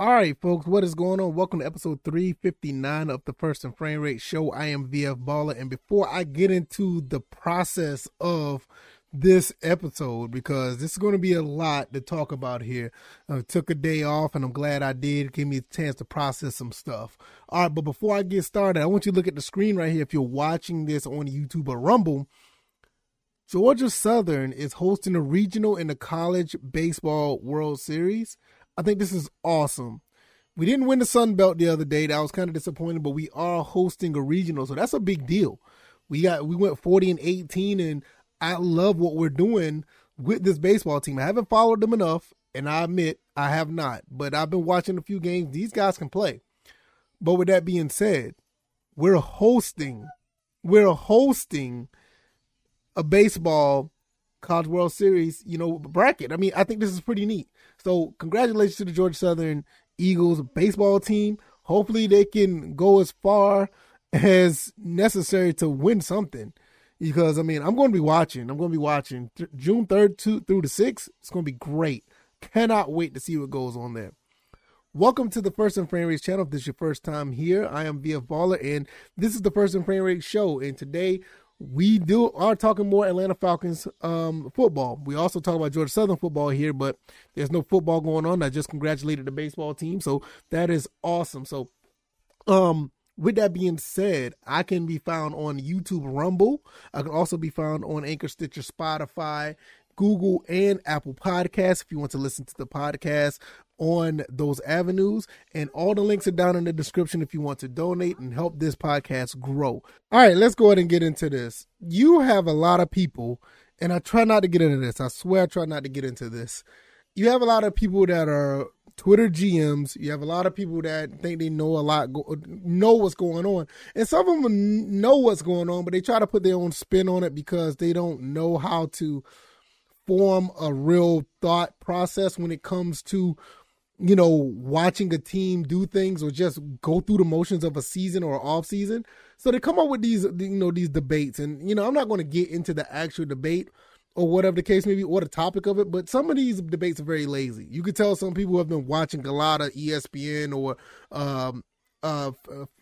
All right, folks, what is going on? Welcome to episode 359 of the First and Frame Rate Show. I am VF Baller, and before I get into the process of this episode, because this is going to be a lot to talk about here, I took a day off, and I'm glad I did. It gave me a chance to process some stuff. All right, but before I get started, I want you to look at the screen right here. If you're watching this on YouTube or Rumble, Georgia Southern is hosting a regional in the College Baseball World Series. I think this is awesome. We didn't win the Sun Belt the other day. That was kind of disappointing, but we are hosting a regional, so that's a big deal. We got we went 40 and 18 and I love what we're doing with this baseball team. I haven't followed them enough, and I admit I have not, but I've been watching a few games. These guys can play. But with that being said, we're hosting we're hosting a baseball College World Series, you know, bracket. I mean, I think this is pretty neat. So, congratulations to the Georgia Southern Eagles baseball team. Hopefully, they can go as far as necessary to win something. Because I mean, I'm going to be watching. I'm going to be watching June 3rd to, through the 6th. It's going to be great. Cannot wait to see what goes on there. Welcome to the First and Frame Rate channel. If this is your first time here, I am VF Baller, and this is the First and Frame Rate show. And today we do are talking more Atlanta Falcons um, football. We also talk about Georgia Southern football here, but there's no football going on. I just congratulated the baseball team, so that is awesome. So, um, with that being said, I can be found on YouTube Rumble. I can also be found on Anchor, Stitcher, Spotify, Google, and Apple Podcasts if you want to listen to the podcast on those avenues. And all the links are down in the description if you want to donate and help this podcast grow. All right, let's go ahead and get into this. You have a lot of people, and I try not to get into this. I swear I try not to get into this. You have a lot of people that are Twitter GMs. You have a lot of people that think they know a lot, know what's going on, and some of them know what's going on, but they try to put their own spin on it because they don't know how to form a real thought process when it comes to you know, watching a team do things or just go through the motions of a season or off season. So they come up with these, you know, these debates. And, you know, I'm not going to get into the actual debate or whatever the case may be or the topic of it, but some of these debates are very lazy. You could tell some people have been watching a lot of ESPN or um, uh,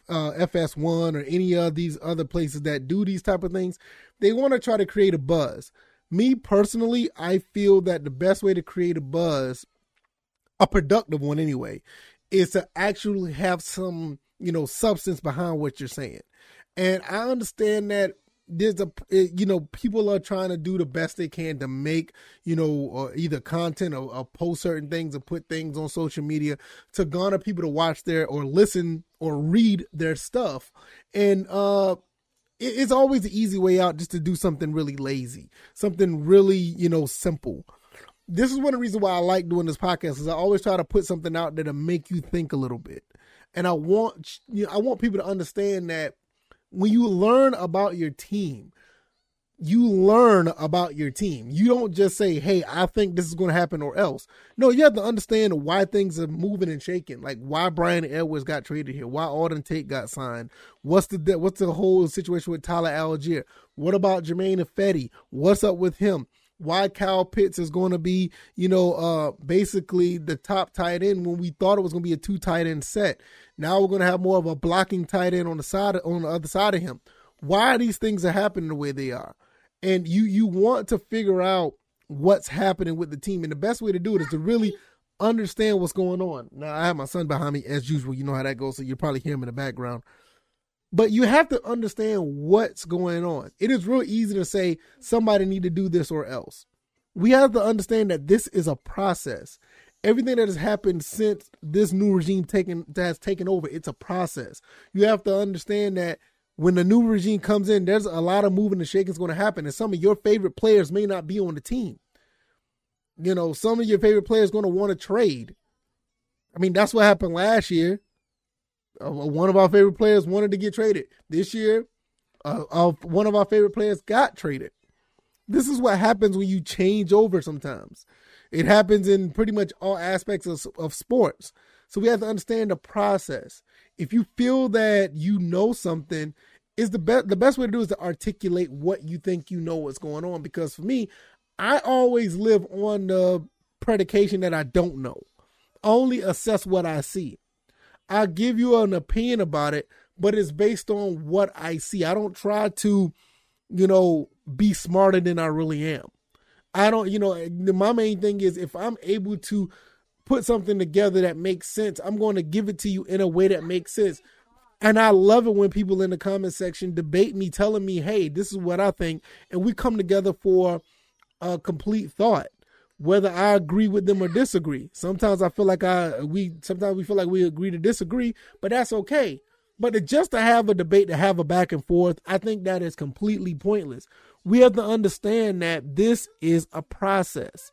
uh, FS1 or any of these other places that do these type of things. They want to try to create a buzz. Me personally, I feel that the best way to create a buzz a productive one anyway, is to actually have some, you know, substance behind what you're saying. And I understand that there's a you know people are trying to do the best they can to make you know or either content or, or, post certain things or put things on social media to garner people to watch their or listen or read their stuff and uh it's always the easy way out just to do something really lazy something really you know simple this is one of the reasons why I like doing this podcast is I always try to put something out there to make you think a little bit. And I want you know, I want people to understand that when you learn about your team, you learn about your team. You don't just say, "Hey, I think this is going to happen," or else. No, you have to understand why things are moving and shaking. Like why Bryan Edwards got traded here, why Auden Tate got signed. What's the what's the whole situation with Tyler Allgeier? What about Germain Ifedi? What's up with him? Why Kyle Pitts is going to be, you know, uh, basically the top tight end when we thought it was going to be a two tight end set. Now we're going to have more of a blocking tight end on the side on the other side of him. Why these things are happening the way they are? And you you want to figure out what's happening with the team, and the best way to do it is to really understand what's going on. Now I have my son behind me as usual. You know how that goes, so you probably hear him in the background. But you have to understand what's going on. It is real easy to say somebody need to do this or else. We have to understand that this is a process. Everything that has happened since this new regime taken that has taken over, it's a process. You have to understand that when the new regime comes in, there's a lot of moving and shaking is going to happen, and some of your favorite players may not be on the team. You know, some of your favorite players going to want to trade. I mean, that's what happened last year. Uh, one of our favorite players wanted to get traded this year. Uh, uh, one of our favorite players got traded. This is what happens when you change over. Sometimes it happens in pretty much all aspects of, of sports. So we have to understand the process. If you feel that you know something, is the best the best way to do is to articulate what you think you know what's going on. Because for me, I always live on the predication that I don't know. only assess what I see. I give you an opinion about it, but it's based on what I see. I don't try to, you know, be smarter than I really am. I don't, you know, my main thing is if I'm able to put something together that makes sense, I'm going to give it to you in a way that makes sense. And I love it when people in the comment section debate me, telling me, hey, this is what I think. And we come together for a complete thought, whether I agree with them or disagree. Sometimes I feel like I, we, sometimes we feel like we agree to disagree, but that's okay. But to just to have a debate, to have a back and forth, I think that is completely pointless. We have to understand that this is a process.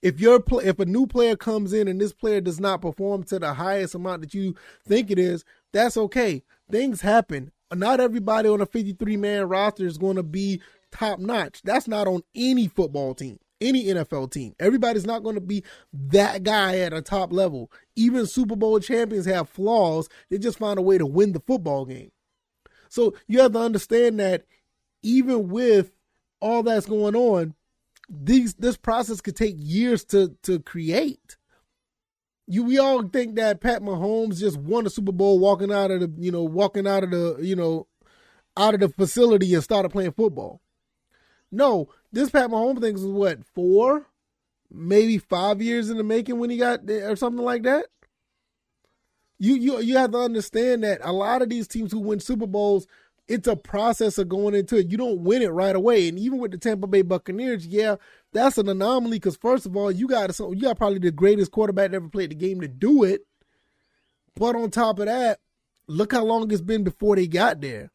If your if a new player comes in and this player does not perform to the highest amount that you think it is, that's okay. Things happen. Not everybody on a 53 man roster is going to be top notch. That's not on any football team, any NFL team. Everybody's not going to be that guy at a top level. Even Super Bowl champions have flaws. They just find a way to win the football game. So you have to understand that even with all that's going on, these this process could take years to to create you we all think that Pat Mahomes just won the Super Bowl walking out of the you know walking out of the you know out of the facility and started playing football. No, this Pat Mahomes thing was what four, maybe five years in the making when he got or something like that. You you you have to understand that a lot of these teams who win Super Bowls, it's a process of going into it. You don't win it right away. And even with the Tampa Bay Buccaneers, yeah, that's an anomaly because first of all, you got you got probably the greatest quarterback that ever played the game to do it. But on top of that, look how long it's been before they got there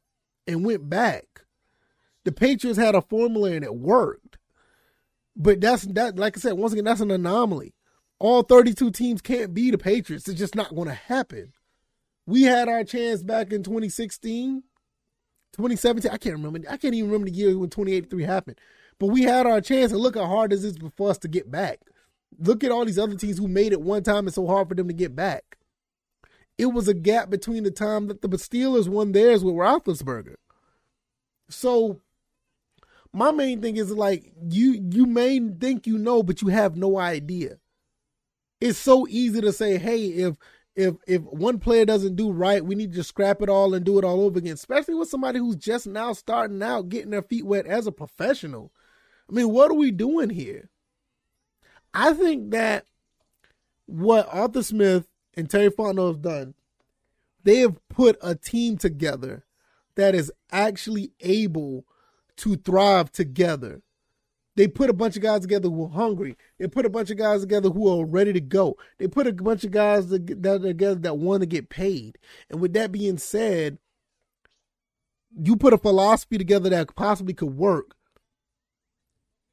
and went back. The Patriots had a formula and it worked. But that's that like I said, once again, that's an anomaly. All 32 teams can't be the Patriots. It's just not going to happen. We had our chance back in 2016, 2017. I can't remember. I can't even remember the year when 2083 happened. But we had our chance, and look how hard this is for us to get back. Look at all these other teams who made it one time. It's so hard for them to get back. It was a gap between the time that the Steelers won theirs with Roethlisberger. So my main thing is like you you may think you know, but you have no idea. It's so easy to say, hey, if if if one player doesn't do right, we need to scrap it all and do it all over again. Especially with somebody who's just now starting out, getting their feet wet as a professional. I mean, what are we doing here? I think that what Arthur Smith and Terry Fontenot have done, they have put a team together that is actually able to thrive together. They put a bunch of guys together who are hungry. They put a bunch of guys together who are ready to go. They put a bunch of guys together that want to get paid. And with that being said, you put a philosophy together that possibly could work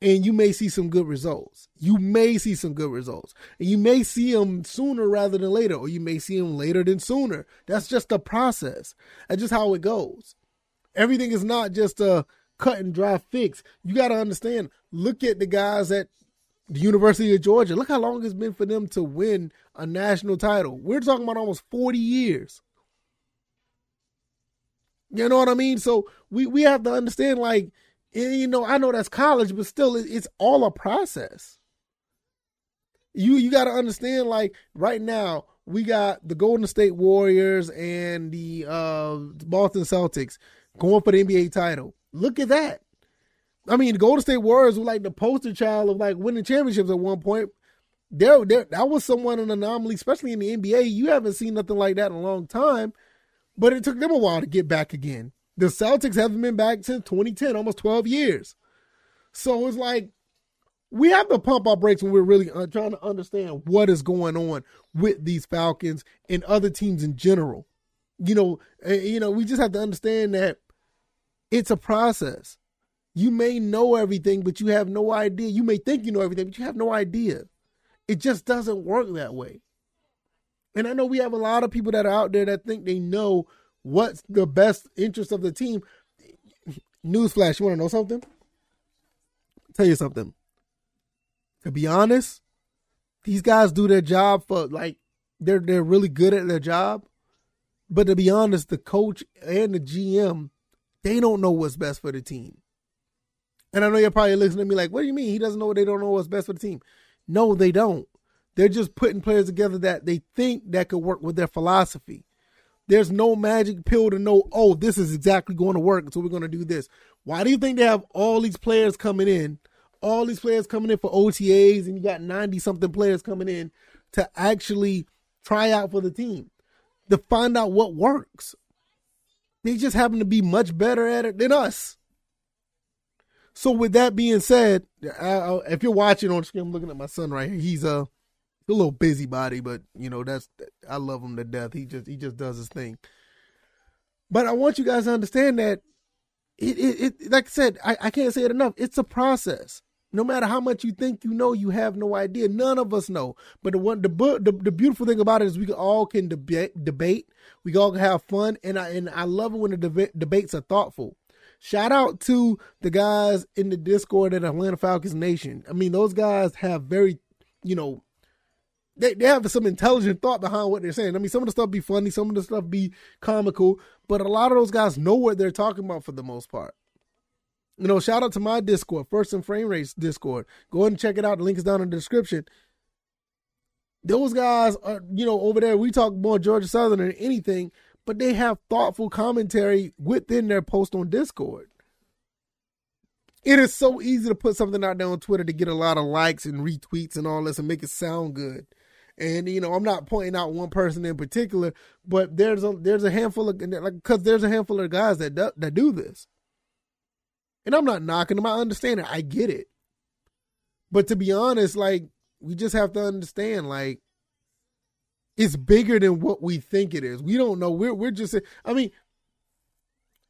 and you may see some good results. You may see some good results. And you may see them sooner rather than later, or you may see them later than sooner. That's just the process. That's just how it goes. Everything is not just a cut and dry fix. You got to understand, look at the guys at the University of Georgia. Look how long it's been for them to win a national title. We're talking about almost 40 years. You know what I mean? So we, we have to understand, like, you know, I know that's college, but still, it's all a process. You you got to understand, like right now, we got the Golden State Warriors and the uh, Boston Celtics going for the NBA title. Look at that. I mean, the Golden State Warriors were like the poster child of like winning championships at one point. There, there, that was somewhat an anomaly, especially in the NBA. You haven't seen nothing like that in a long time, but it took them a while to get back again. The Celtics haven't been back since 2010, almost 12 years. So it's like we have to pump our brakes when we're really uh, trying to understand what is going on with these Falcons and other teams in general. You know, you know, we just have to understand that it's a process. You may know everything, but you have no idea. You may think you know everything, but you have no idea. It just doesn't work that way. And I know we have a lot of people that are out there that think they know what's the best interest of the team. Newsflash, you want to know something? I'll tell you something. To be honest, these guys do their job for like they're they're really good at their job. But to be honest, the coach and the GM, they don't know what's best for the team. And I know you're probably listening to me like, what do you mean he doesn't know they don't know what's best for the team? No, they don't. They're just putting players together that they think that could work with their philosophy. There's no magic pill to know, oh, this is exactly going to work, so we're going to do this. Why do you think they have all these players coming in, all these players coming in for OTAs, and you got 90 something players coming in to actually try out for the team to find out what works? They just happen to be much better at it than us. So with that being said, I, I, if you're watching on screen, I'm looking at my son right here. He's a, a little busybody, but you know that's I love him to death. He just he just does his thing. But I want you guys to understand that it it, it like I said, I, I can't say it enough. It's a process. No matter how much you think you know, you have no idea. None of us know. But the one the the, the beautiful thing about it is we all can debate debate. We all can have fun, and I and I love it when the deb- debates are thoughtful. Shout out to the guys in the Discord at Atlanta Falcons Nation. I mean, those guys have very, you know, they, they have some intelligent thought behind what they're saying. I mean, some of the stuff be funny, some of the stuff be comical, but a lot of those guys know what they're talking about for the most part. You know, shout out to my Discord, First and Frame Rates Discord. Go ahead and check it out. The link is down in the description. Those guys are, you know, over there, we talk more Georgia Southern than anything, but they have thoughtful commentary within their post on Discord. It is so easy to put something out there on Twitter to get a lot of likes and retweets and all this and make it sound good. And you know, I'm not pointing out one person in particular, but there's a there's a handful of like because there's a handful of guys that do, that do this. And I'm not knocking them. I understand it. I get it. But to be honest, like we just have to understand, like it's bigger than what we think it is. We don't know. We're we're just. I mean,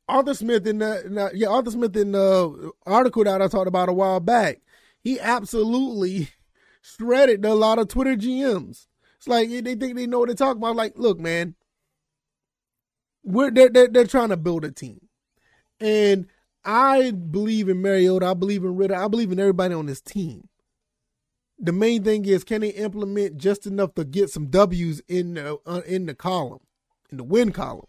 Arthur Smith in the, yeah Arthur Smith in the article that I talked about a while back. He absolutely shredded a lot of Twitter GMs. It's like they think they know what they're talking about. Like, look, man, we're they're, they're, they're trying to build a team, and I believe in Mariota. I believe in Ridder. I believe in everybody on this team the main thing is can they implement just enough to get some W's in the uh, in the column, in the win column?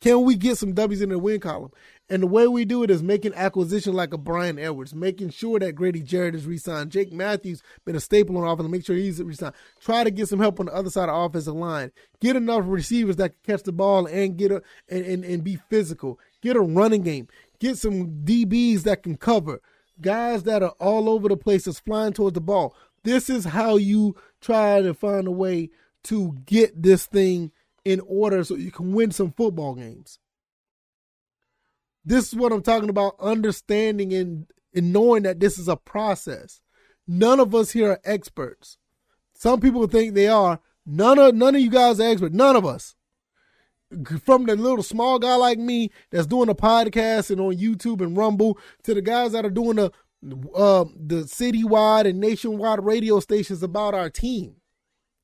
Can we get some W's in the win column? And the way we do it is making acquisition like a Bryan Edwards, making sure that Grady Jarrett is re-signed. Jake Matthews been a staple on offense. Make sure he's re-signed. Try to get some help on the other side of offensive line. Get enough receivers that can catch the ball and get a and, and, and be physical. Get a running game. Get some DBs that can cover. Guys that are all over the place that's flying towards the ball. This is how you try to find a way to get this thing in order so you can win some football games. This is what I'm talking about understanding and, and knowing that this is a process. None of us here are experts. Some people think they are. None of none of you guys are experts. None of us. From the little small guy like me that's doing a podcast and on YouTube and Rumble to the guys that are doing the uh, the citywide and nationwide radio stations about our team.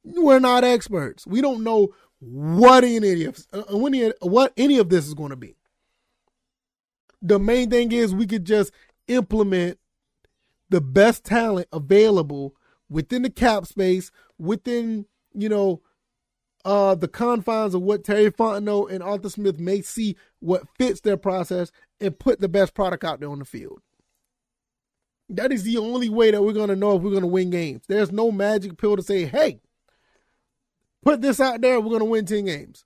We're not experts. We don't know what any of uh, what any of this is going to be. The main thing is we could just implement the best talent available within the cap space, within you know uh, the confines of what Terry Fontenot and Arthur Smith may see what fits their process, and put the best product out there on the field. That is the only way that we're going to know if we're going to win games. There's no magic pill to say, hey, put this out there, we're going to win 10 games.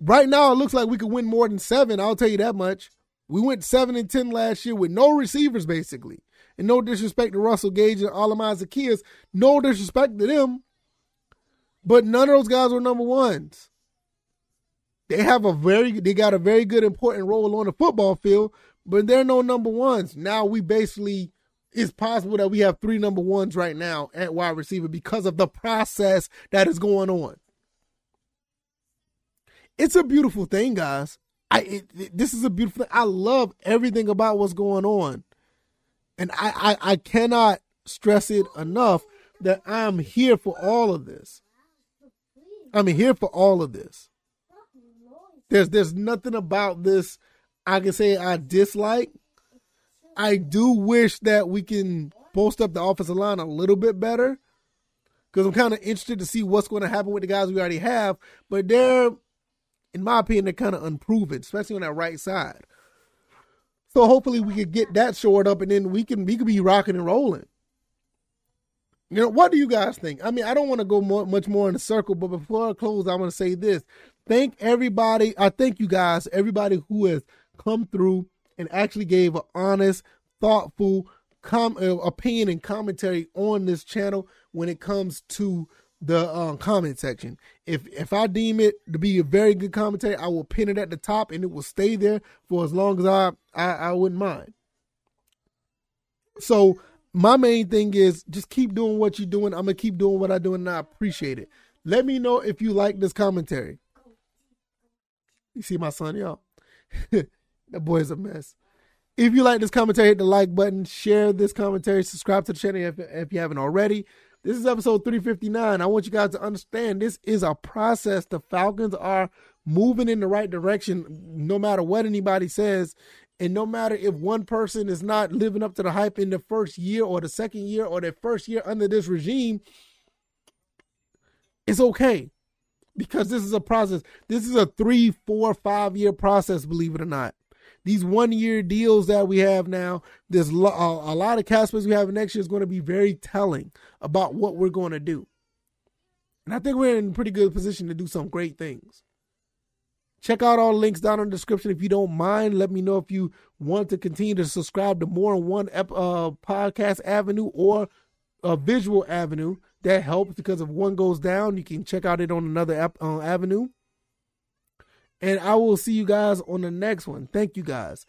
Right now, it looks like we could win more than seven. I'll tell you that much. We went seven and 10 last year with no receivers, basically. And no disrespect to Russell Gage and Olamide Zaccheaus. No disrespect to them. But none of those guys were number ones. They have a very, they got a very good important role on the football field, but they're no number ones. Now we basically it's possible that we have three number ones right now at wide receiver because of the process that is going on. It's a beautiful thing, guys. I it, it, this is a beautiful thing. I love everything about what's going on, and I, I I cannot stress it enough that I'm here for all of this. I'm here for all of this. There's there's nothing about this I can say I dislike. I do wish that we can post up the offensive line a little bit better because I'm kind of interested to see what's going to happen with the guys we already have. But they're, in my opinion, they're kind of unproven, especially on that right side. So hopefully we could get that shored up, and then we can we could be rocking and rolling. You know, what do you guys think? I mean, I don't want to go more, much more in a circle, but before I close, I want to say this. Thank everybody. I thank you guys, everybody who has come through and actually gave an honest, thoughtful com- uh, opinion and commentary on this channel when it comes to the um, comment section. If if I deem it to be a very good commentary, I will pin it at the top and it will stay there for as long as I I, I wouldn't mind. So my main thing is just keep doing what you're doing. I'm gonna keep doing what I'm doing, and I appreciate it. Let me know if you like this commentary. You see my son, y'all. that boy's a mess. If you like this commentary, hit the like button, share this commentary, subscribe to the channel if, if you haven't already. This is episode 359. I want you guys to understand this is a process. The Falcons are moving in the right direction no matter what anybody says. And no matter if one person is not living up to the hype in the first year or the second year or their first year under this regime, it's okay because this is a process. This is a three, four, five year process, believe it or not these one year deals that we have now, there's a lot of Caspers we have next year is going to be very telling about what we're going to do. And I think we're in a pretty good position to do some great things. Check out all links down in the description if you don't mind. Let me know if you want to continue to subscribe to more than one uh, podcast avenue or a visual avenue. That helps because if one goes down, you can check out it on another uh, avenue. And I will see you guys on the next one. Thank you guys.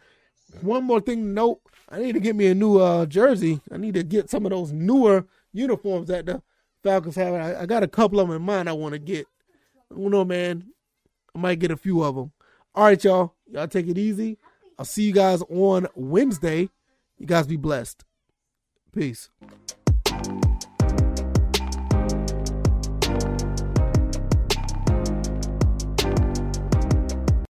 One more thing to note I need to get me a new uh, jersey. I need to get some of those newer uniforms that the Falcons have. I, I got a couple of them in mind I want to get. I don't know, man. Might get a few of them. All right, y'all. Y'all take it easy. I'll see you guys on Wednesday. You guys be blessed. Peace.